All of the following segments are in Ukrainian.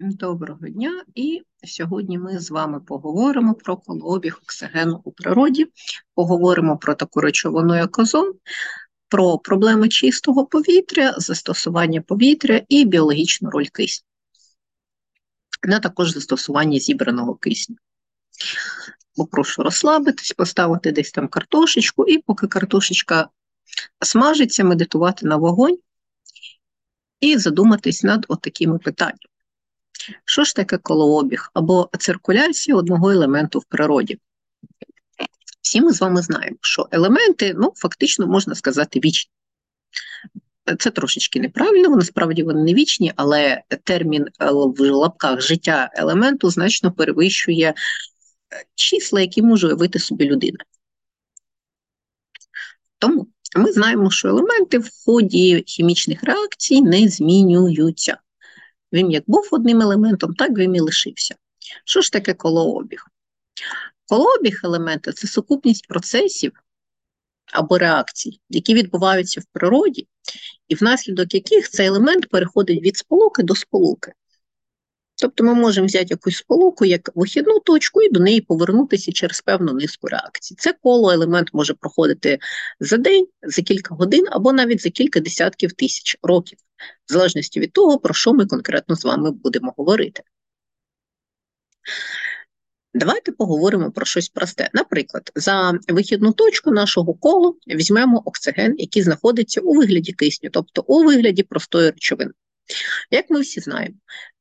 Доброго дня, і сьогодні ми з вами поговоримо про колообіг оксигену у природі, поговоримо про таку речовину, як озон, про проблеми чистого повітря, застосування повітря і біологічну роль кисню, а також застосування зібраного кисню. Попрошу розслабитись, поставити десь там картошечку, і поки картошечка смажиться, медитувати на вогонь і задуматись над отакими питаннями. Що ж таке колообіг або циркуляція одного елементу в природі? Всі ми з вами знаємо, що елементи, ну, фактично, можна сказати, вічні. Це трошечки неправильно, насправді вони не вічні, але термін е, в лапках життя елементу значно перевищує е, числа, які може уявити собі людина. Тому ми знаємо, що елементи в ході хімічних реакцій не змінюються. Він як був одним елементом, так він і лишився. Що ж таке колообіг? Колообіг елемента це сукупність процесів або реакцій, які відбуваються в природі, і внаслідок яких цей елемент переходить від сполуки до сполуки. Тобто ми можемо взяти якусь сполуку як вихідну точку і до неї повернутися через певну низку реакцій. Це коло елемент може проходити за день, за кілька годин або навіть за кілька десятків тисяч років, в залежності від того, про що ми конкретно з вами будемо говорити. Давайте поговоримо про щось просте. Наприклад, за вихідну точку нашого колу візьмемо оксиген, який знаходиться у вигляді кисню, тобто у вигляді простої речовини. Як ми всі знаємо,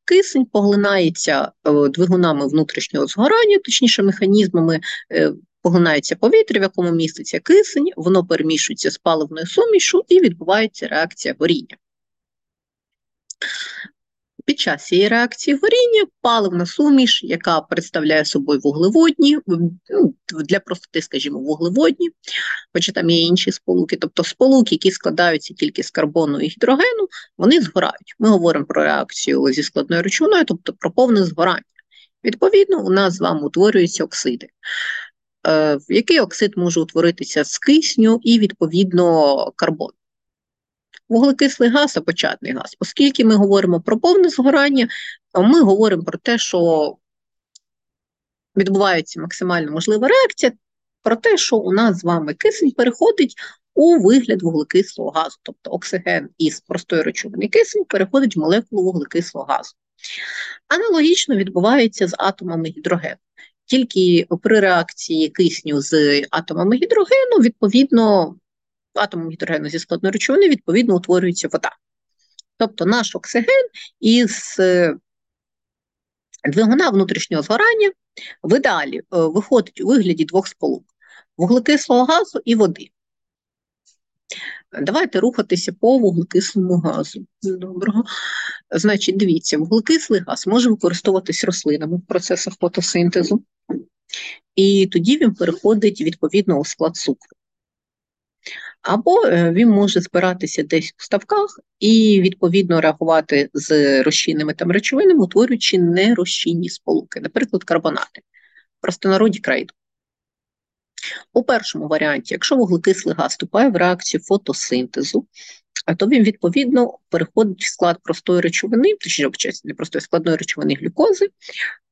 кисень поглинається е, двигунами внутрішнього згорання, точніше механізмами. Е, поглинається повітря, в якому міститься кисень, воно перемішується з паливною сумішу і відбувається реакція горіння. Під час цієї реакції горіння паливна суміш, яка представляє собою вуглеводні, ну, для простоти, скажімо, вуглеводні, хоча там є інші сполуки, тобто сполуки, які складаються тільки з карбону і гідрогену, вони згорають. Ми говоримо про реакцію зі складною речовиною, тобто про повне згорання. Відповідно, у нас з вами утворюються оксиди. Е, який оксид може утворитися з кисню і, відповідно, карбону? Вуглекислий газ, а початний газ. Оскільки ми говоримо про повне згорання, ми говоримо про те, що відбувається максимально можлива реакція, про те, що у нас з вами кисень переходить у вигляд вуглекислого газу, тобто оксиген із простої речовини кисень переходить в молекулу вуглекислого газу. Аналогічно відбувається з атомами гідрогену. Тільки при реакції кисню з атомами гідрогену, відповідно, атомом гідрогену зі складної речовини, відповідно, утворюється вода. Тобто наш оксиген із е, двигуна внутрішнього згорання в ідеалі е, виходить у вигляді двох сполук вуглекислого газу і води. Давайте рухатися по вуглекислому газу. Доброго. Значить, дивіться, вуглекислий газ може використовуватись рослинами в процесах фотосинтезу, і тоді він переходить відповідно у склад цукру або е, він може збиратися десь у ставках і відповідно реагувати з розчинними там речовинами, утворюючи нерозчинні сполуки, наприклад, карбонати, простонароді крейду. У першому варіанті, якщо вуглекислий газ вступає в реакцію фотосинтезу, то він відповідно переходить в склад простої речовини, точніше не простої складної речовини глюкози,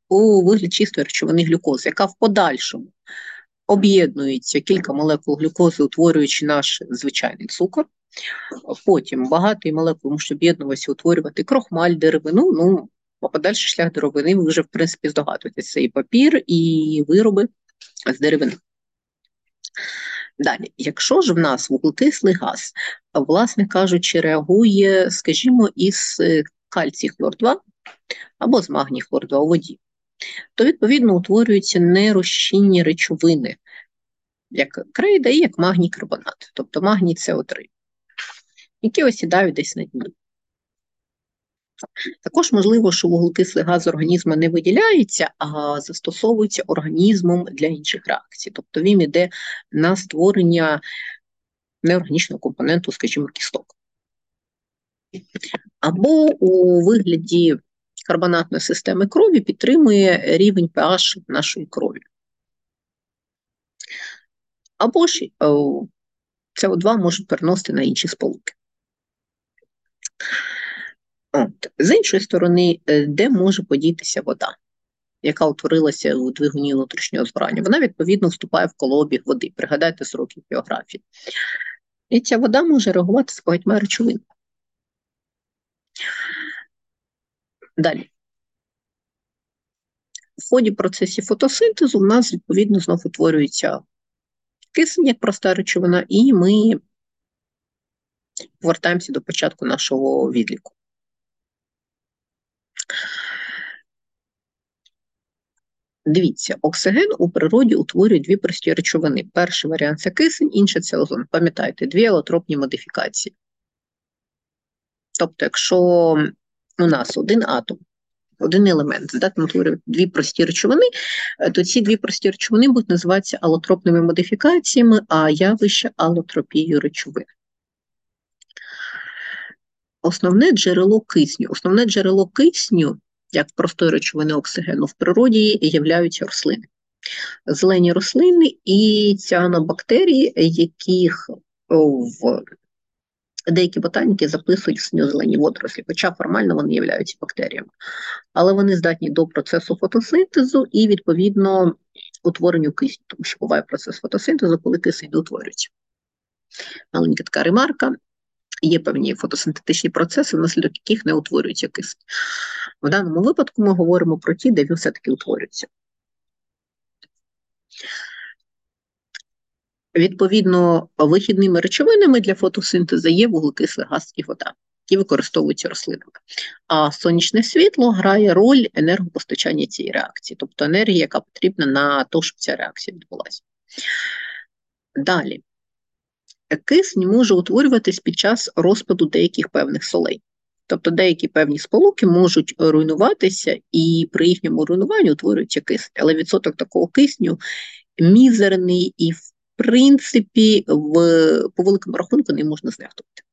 у вигляд чистої речовини глюкози, яка в подальшому об'єднується кілька молекул глюкози, утворюючи наш звичайний цукор. Потім багато молекул можуть об'єднуватися, утворювати крохмаль, деревину. Ну, а подальший шлях деревини, ви вже, в принципі, здогадуєтеся, це і папір, і вироби з деревини. Далі, якщо ж в нас вуглекислий газ, власне кажучи, реагує, скажімо, із кальцій хлор 2 або з магній хлор 2 у воді, то відповідно утворюються нерозчинні речовини, як крейда і як магній карбонат, тобто магній СО3, які осідають десь на дні. Також можливо, що вуглекислий газ організму не виділяється, а застосовується організмом для інших реакцій. Тобто він йде на створення неорганічного компоненту, скажімо, кісток. Або у вигляді карбонатної системи крові підтримує рівень pH нашої крові. Або ж СО2 можуть переносити на інші сполуки. От. З іншої сторони, е, де може подітися вода, яка утворилася у двигуні внутрішнього збирання? Вона, відповідно, вступає в колообіг води. Пригадайте сроки географії. І ця вода може реагувати з багатьма речовинами. Далі. В ході процесів фотосинтезу в нас, відповідно, знов утворюється кисень як проста речовина, і ми повертаємося до початку нашого відліку. Дивіться, оксиген у природі утворює дві прості речовини. Перший варіант це кисень, інший це озон. Пам'ятайте, дві алотропні модифікації. Тобто, якщо у нас один атом, один елемент здатний утворювати дві прості речовини, е, то ці дві прості речовини будуть називатися алотропними модифікаціями, а явище алотропією речовин. Основне джерело кисню. Основне джерело кисню як простої речовини оксигену в природі являються рослини. Зелені рослини і ціанобактерії, яких в деякі ботаніки записують в синьо-зелені водорослі, хоча формально вони являються бактеріями. Але вони здатні до процесу фотосинтезу і, відповідно, утворенню кисню, тому що буває процес фотосинтезу, коли кисень утворюється. Маленька така ремарка є певні фотосинтетичні процеси, внаслідок яких не утворюється кисень. В даному випадку ми говоримо про ті, де він все-таки утворюється. Відповідно, вихідними речовинами для фотосинтезу є вуглекислий газ і вода, які використовуються рослинами. А сонячне світло грає роль енергопостачання цієї реакції, тобто енергія, яка потрібна на те, щоб ця реакція відбулася. Далі, кисень може утворюватись під час розпаду деяких певних солей. Тобто деякі певні сполуки можуть руйнуватися, і при їхньому руйнуванні утворюється кисень. Але відсоток такого кисню мізерний і, в принципі, в, по великому рахунку не можна знехтувати.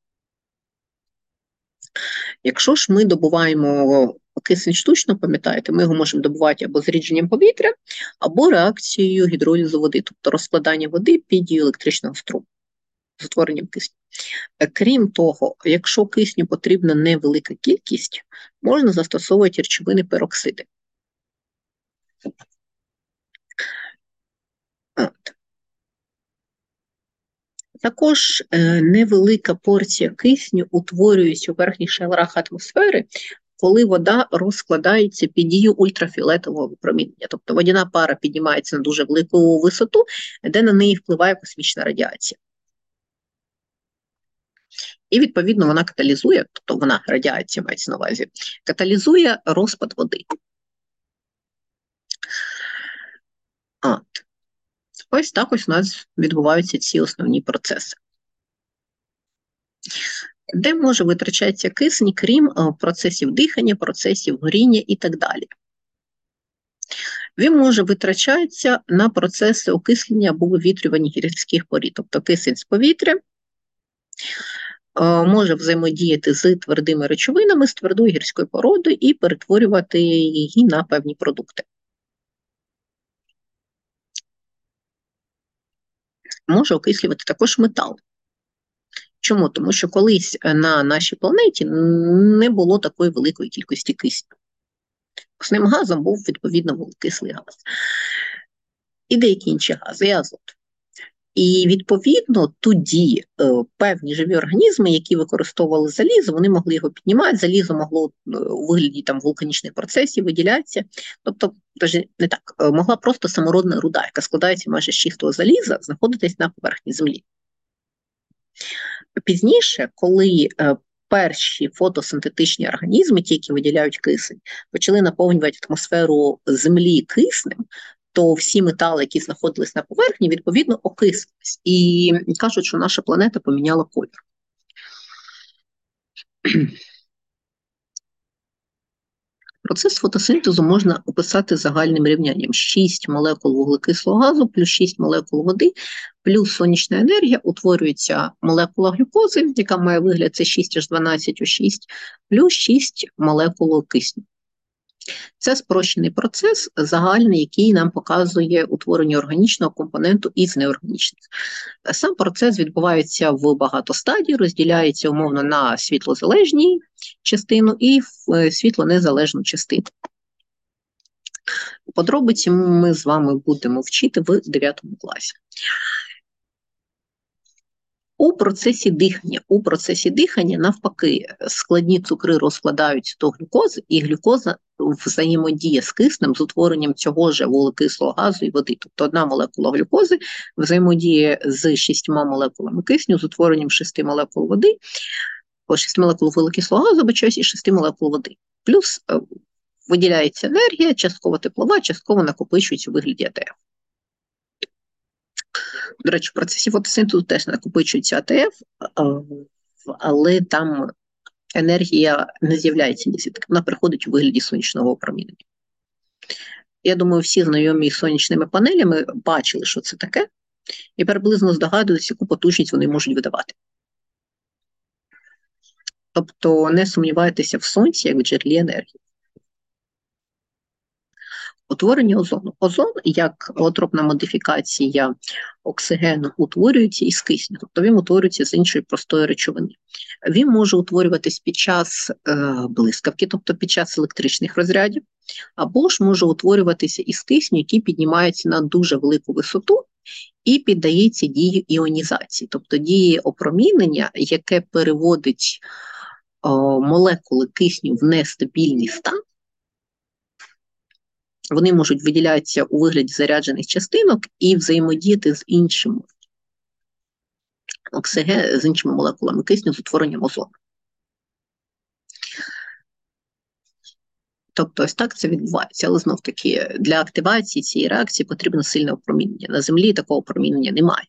Якщо ж ми добуваємо кисень штучно, пам'ятаєте, ми його можемо добувати або зрідженням повітря, або реакцією гідролізу води, тобто розкладання води під дію електричного струму з утворенням кисню. Е, крім того, якщо кисню потрібна невелика кількість, можна застосовувати речовини пероксиди. От. Також е, невелика порція кисню утворюється у верхніх шарах атмосфери, коли вода розкладається під дію ультрафіолетового випромінення. Тобто водяна пара піднімається на дуже велику висоту, де на неї впливає космічна радіація. І, відповідно, вона каталізує, тобто вона радіація мається на увазі, каталізує розпад води. От. Ось так ось у нас відбуваються ці основні процеси. Де може витрачатися кисень, крім е, процесів дихання, процесів горіння і так далі. Він може витрачатися на процеси окислення або вивітрювання гірських порід, тобто кисень з повітря Е, може взаємодіяти з твердими речовинами, з твердою гірською породою і перетворювати її на певні продукти. Може окислювати також метал. Чому? Тому що колись на нашій планеті не було такої великої кількості кисню. Основним газом був, відповідно, вуглекислий газ. І деякі інші гази, і азот. І відповідно тоді е, певні живі організми, які використовували залізо, вони могли його піднімати. Залізо могло е, у вигляді там вулканічних процесів виділятися. Тобто, не так е, могла просто самородна руда, яка складається майже з чистого заліза, знаходитись на поверхні землі. Пізніше, коли перші фотосинтетичні організми, ті, які виділяють кисень, почали наповнювати атмосферу землі киснем, то всі метали, які знаходились на поверхні, відповідно окислились. І кажуть, що наша планета поміняла колір. Процес фотосинтезу можна описати загальним рівнянням: 6 молекул вуглекислого газу плюс 6 молекул води, плюс сонячна енергія, утворюється молекула глюкози, яка має вигляд це 6 аж 12 у 6, плюс 6 молекул кисню. Це спрощений процес загальний, який нам показує утворення органічного компоненту із неорганічним. Сам процес відбувається в багато стадій, розділяється умовно на світлозалежні частину і в е, світлонезалежну частину. Подробиці ми з вами будемо вчити в 9 класі. У процесі дихання. У процесі дихання, навпаки, складні цукри розкладаються до глюкози, і глюкоза взаємодіє з киснем з утворенням цього ж вуглекислого газу і води. Тобто одна молекула глюкози взаємодіє з шістьма молекулами кисню, з утворенням шести молекул води, о, шести молекул вуглекислого газу, бачаюсь, і шести молекул води. Плюс е, виділяється енергія, частково теплова, частково накопичується у вигляді АТФ. До речі, в процесі фотосинтезу теж накопичується АТФ, але там енергія не з'являється ні звідки, вона приходить у вигляді сонячного опромінення. Я думаю, всі знайомі з сонячними панелями бачили, що це таке, і приблизно здогадуються, яку потужність вони можуть видавати. Тобто не сумнівайтеся в сонці як в джерелі енергії. Утворення озону. Озон, як алотропна модифікація оксигену, утворюється із кисню, тобто він утворюється з іншої простої речовини. Він може утворюватись під час е, блискавки, тобто під час електричних розрядів, або ж може утворюватися із кисню, який піднімається на дуже велику висоту і піддається дії іонізації, тобто дії опромінення, яке переводить о, молекули кисню в нестабільний стан. Вони можуть виділятися у вигляді заряджених частинок і взаємодіяти з іншими оксиген, з іншими молекулами кисню з утворенням озону. Тобто ось так це відбувається, але знов таки для активації цієї реакції потрібно сильне опромінення. На землі такого опромінення немає.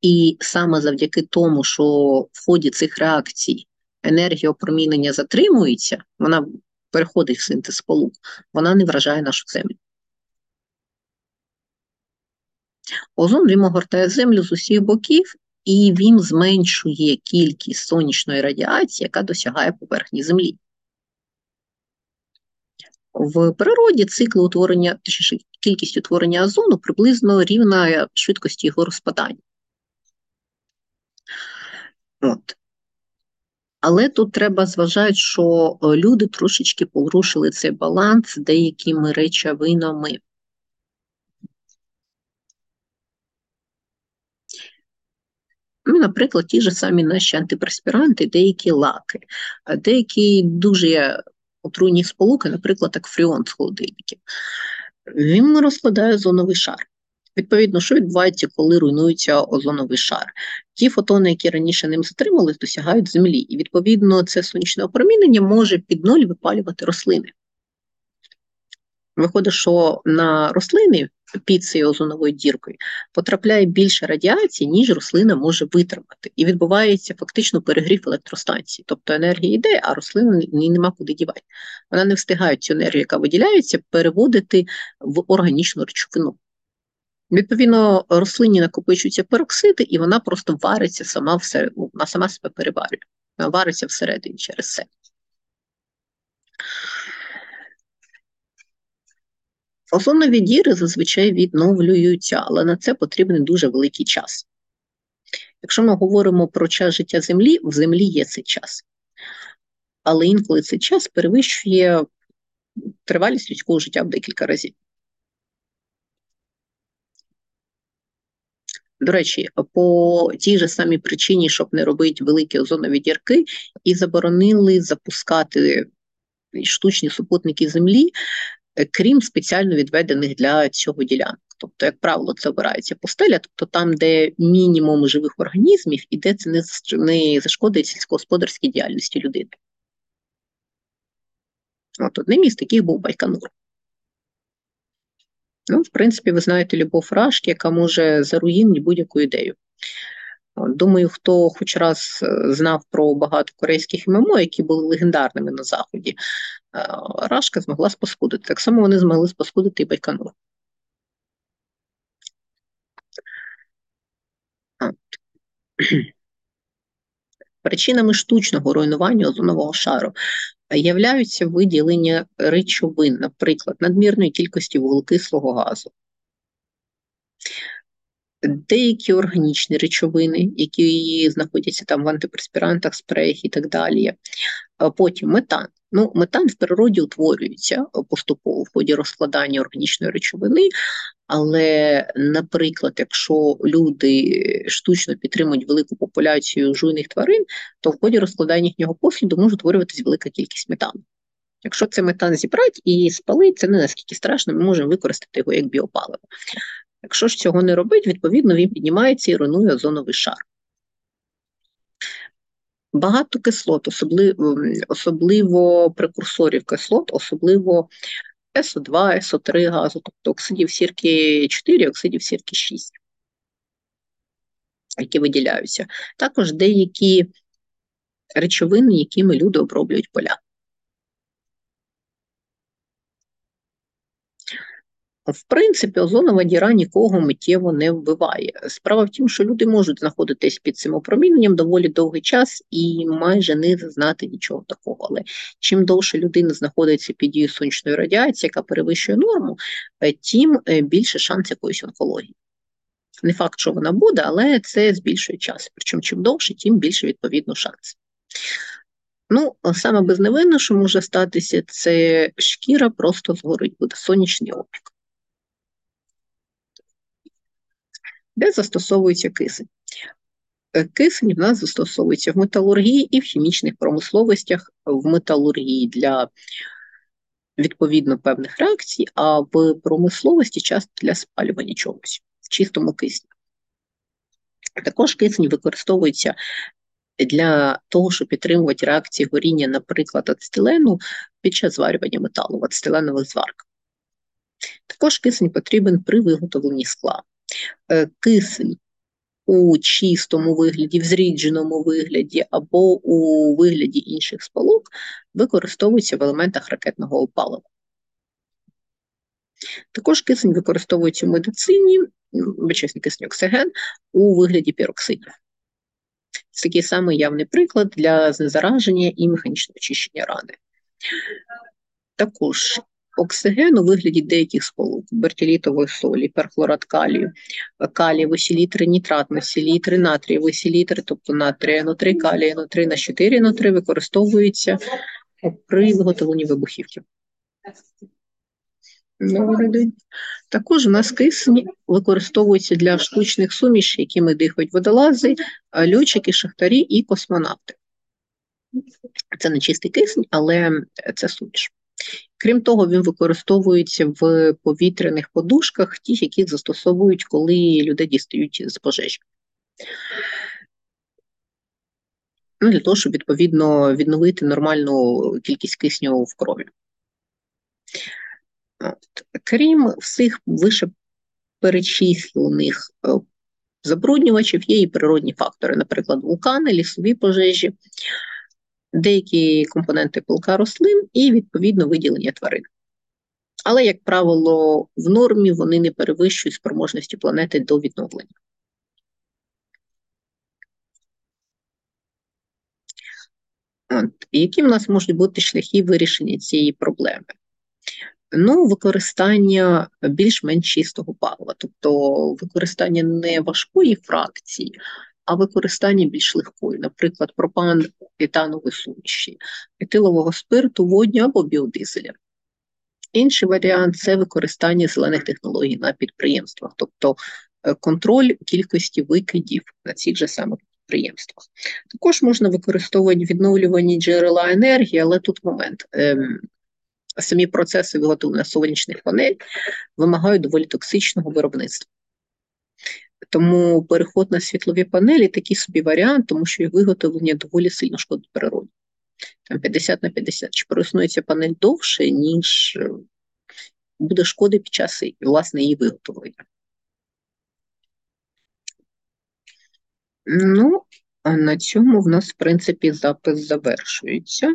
І саме завдяки тому, що в ході цих реакцій енергія опромінення затримується, вона переходить в синтез сполук, вона не вражає нашу землю. Озон він огортає землю з усіх боків, і він зменшує кількість сонячної радіації, яка досягає поверхні Землі. В природі цикл утворення, точніше, кількість утворення озону приблизно рівна швидкості його розпадання. От. Але тут треба зважати, що е, люди трошечки порушили цей баланс деякими речовинами. Ну, Наприклад, ті ж самі наші антипреспіранти, деякі лаки, деякі дуже отруйні сполуки, наприклад, як фріон з холодильників. Він розкладає озоновий шар. Відповідно, що відбувається, коли руйнується озоновий шар? Ті фотони, які раніше ним затримались, досягають землі, і відповідно це сонячне опромінення може під ноль випалювати рослини. Виходить, що на рослини під цією озоновою діркою потрапляє більше радіації, ніж рослина може витримати. І відбувається фактично перегрів електростанції. Тобто енергія йде, а рослина нема куди дівати. Вона не встигає цю енергію, яка виділяється, переводити в органічну речовину. Відповідно, рослині накопичуються пероксиди, і вона просто вариться сама всередині, ну, вона сама себе переварює, вона вариться всередині через це. Озонові діри зазвичай відновлюються, але на це потрібен дуже великий час. Якщо ми говоримо про час життя Землі, в Землі є цей час. Але інколи цей час перевищує тривалість людського життя в декілька разів. До речі, по тій же самій причині, щоб не робити великі озонові дірки, і заборонили запускати штучні супутники Землі Е, крім спеціально відведених для цього ділянок. Тобто, як правило, це обирається пустеля, тобто там, де мінімум живих організмів і де це не зашкодить сільськогосподарській діяльності людини. От одним із таких був Байконур. Ну, в принципі, ви знаєте любов Рашки, яка може заруїнити будь-яку ідею. Думаю, хто хоч раз е, знав про багато корейських ММО, які були легендарними на Заході, е, Рашка змогла спаскудити. Так само вони змогли спаскудити і Байконур. Причинами штучного руйнування озонового шару являються виділення речовин, наприклад, надмірної кількості вуглекислого газу. Деякі органічні речовини, які знаходяться там в антиперспірантах, спреях і так далі. Потім метан. Ну, Метан в природі утворюється поступово в ході розкладання органічної речовини, але, наприклад, якщо люди штучно підтримують велику популяцію жуйних тварин, то в ході розкладання їхнього посліду може утворюватися велика кількість метану. Якщо це метан зібрати і спалити, це не наскільки страшно, ми можемо використати його як біопаливо. Якщо ж цього не робить, відповідно він піднімається і руйнує озоновий шар. Багато кислот, особливо особливо прекурсорів кислот, особливо СО2, СО3 газу, тобто оксидів сірки 4, оксидів сірки 6, які виділяються. Також деякі речовини, якими люди оброблюють поля. В принципі, озонова діра нікого миттєво не вбиває. Справа в тім, що люди можуть знаходитись під цим опроміненням доволі довгий час і майже не зазнати нічого такого. Але чим довше людина знаходиться під дією сонячної радіації, яка перевищує норму, е, тим е, більше шанс якоїсь онкології. Не факт, що вона буде, але це збільшує час. Причому чим довше, тим більше відповідно шанс. Ну, саме безневинно, що може статися, це шкіра просто згорить, буде сонячний опік. Де застосовується кисень. Кисень в нас застосовується в металургії і в хімічних промисловостях, в металургії для відповідно певних реакцій, а в промисловості часто для спалювання чогось в чистому кисні. Також кисень використовується для того, щоб підтримувати реакції горіння, наприклад, ацетилену під час зварювання металу в ацетиленових зварках. Також кисень потрібен при виготовленні скла. Е, кисень у чистому вигляді, в зрідженому вигляді або у вигляді інших сполук використовується в елементах ракетного опалення. Також кисень використовується в медицині, вичесний кисень оксиген у вигляді піроксидів. Це такий самий явний приклад для знезараження і механічного очищення рани. Також оксиген у вигляді деяких сполук, бертілітової солі, перхлорат калію, калієвої селітри, нітратної селітри, натрієвої селітри, тобто натрія НО3, калія НО3 на 4 НО3 використовується при виготовленні вибухівки. Також у нас кисень використовується для штучних сумішей, якими дихають водолази, льотчики, шахтарі і космонавти. Це не чистий кисень, але це суміш. Крім того, він використовується в повітряних подушках, ті, які застосовують, коли людей дістають з пожежі. Ну, Для того, щоб відповідно відновити нормальну кількість кисню в крові. От. Крім всіх вище перечислених е, забруднювачів, є і природні фактори, наприклад, вулкани, лісові пожежі деякі компоненти пилка рослин і, відповідно, виділення тварин. Але, як правило, в нормі вони не перевищують спроможності планети до відновлення. От. Які в нас можуть бути шляхи вирішення цієї проблеми? Ну, використання більш-менш чистого палива, тобто використання не важкої фракції, а використання більш легкої, наприклад, пропан етанової суміші, етилового спирту, водню або біодизеля. Інший варіант це використання зелених технологій на підприємствах, тобто е, контроль кількості викидів на цих же самих підприємствах. Також можна використовувати відновлювані джерела енергії, але тут момент. Ем, самі процеси виготовлення сонячних панель вимагають доволі токсичного виробництва. Тому переход на світлові панелі такий собі варіант, тому що їх виготовлення доволі сильно шкодить природі. Там 50 на 50. Чи проіснується панель довше, ніж е, буде шкоди під час власне її виготовлення. Ну, а на цьому в нас, в принципі, запис завершується.